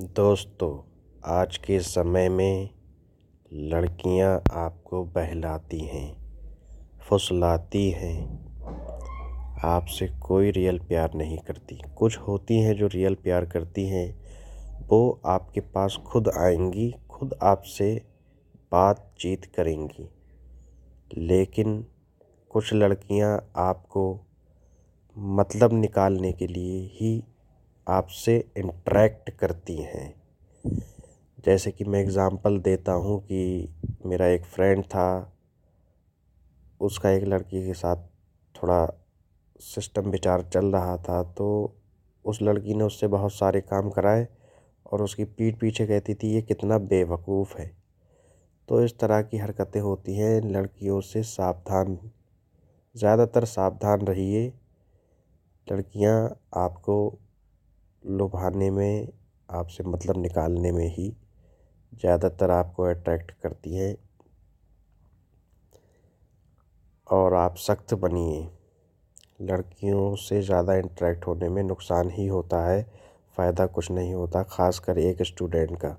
दोस्तों, आज के समय में लड़कियाँ आपको बहलाती हैं, फुसलाती हैं। आपसे कोई रियल प्यार नहीं करती। कुछ होती हैं जो रियल प्यार करती हैं, वो आपके पास खुद आएँगी, खुद आपसे बातचीत करेंगी। लेकिन कुछ लड़कियाँ आपको मतलब निकालने के लिए ही आपसे इंटरेक्ट करती हैं। जैसे कि मैं एग्ज़ाम्पल देता हूँ कि मेरा एक फ्रेंड था, उसका एक लड़की के साथ थोड़ा सिस्टम विचार चल रहा था तो उस लड़की ने उससे बहुत सारे काम कराए और उसकी पीठ पीछे कहती थी, ये कितना बेवकूफ़ है। तो इस तरह की हरकतें होती हैं। लड़कियों से सावधान, ज़्यादातर सावधान रहिए। लड़कियाँ आपको लुभाने में, आपसे मतलब निकालने में ही ज़्यादातर आपको अट्रैक्ट करती है। और आप सख्त बनिए। लड़कियों से ज़्यादा इंटरेक्ट होने में नुकसान ही होता है, फ़ायदा कुछ नहीं होता, ख़ासकर एक स्टूडेंट का।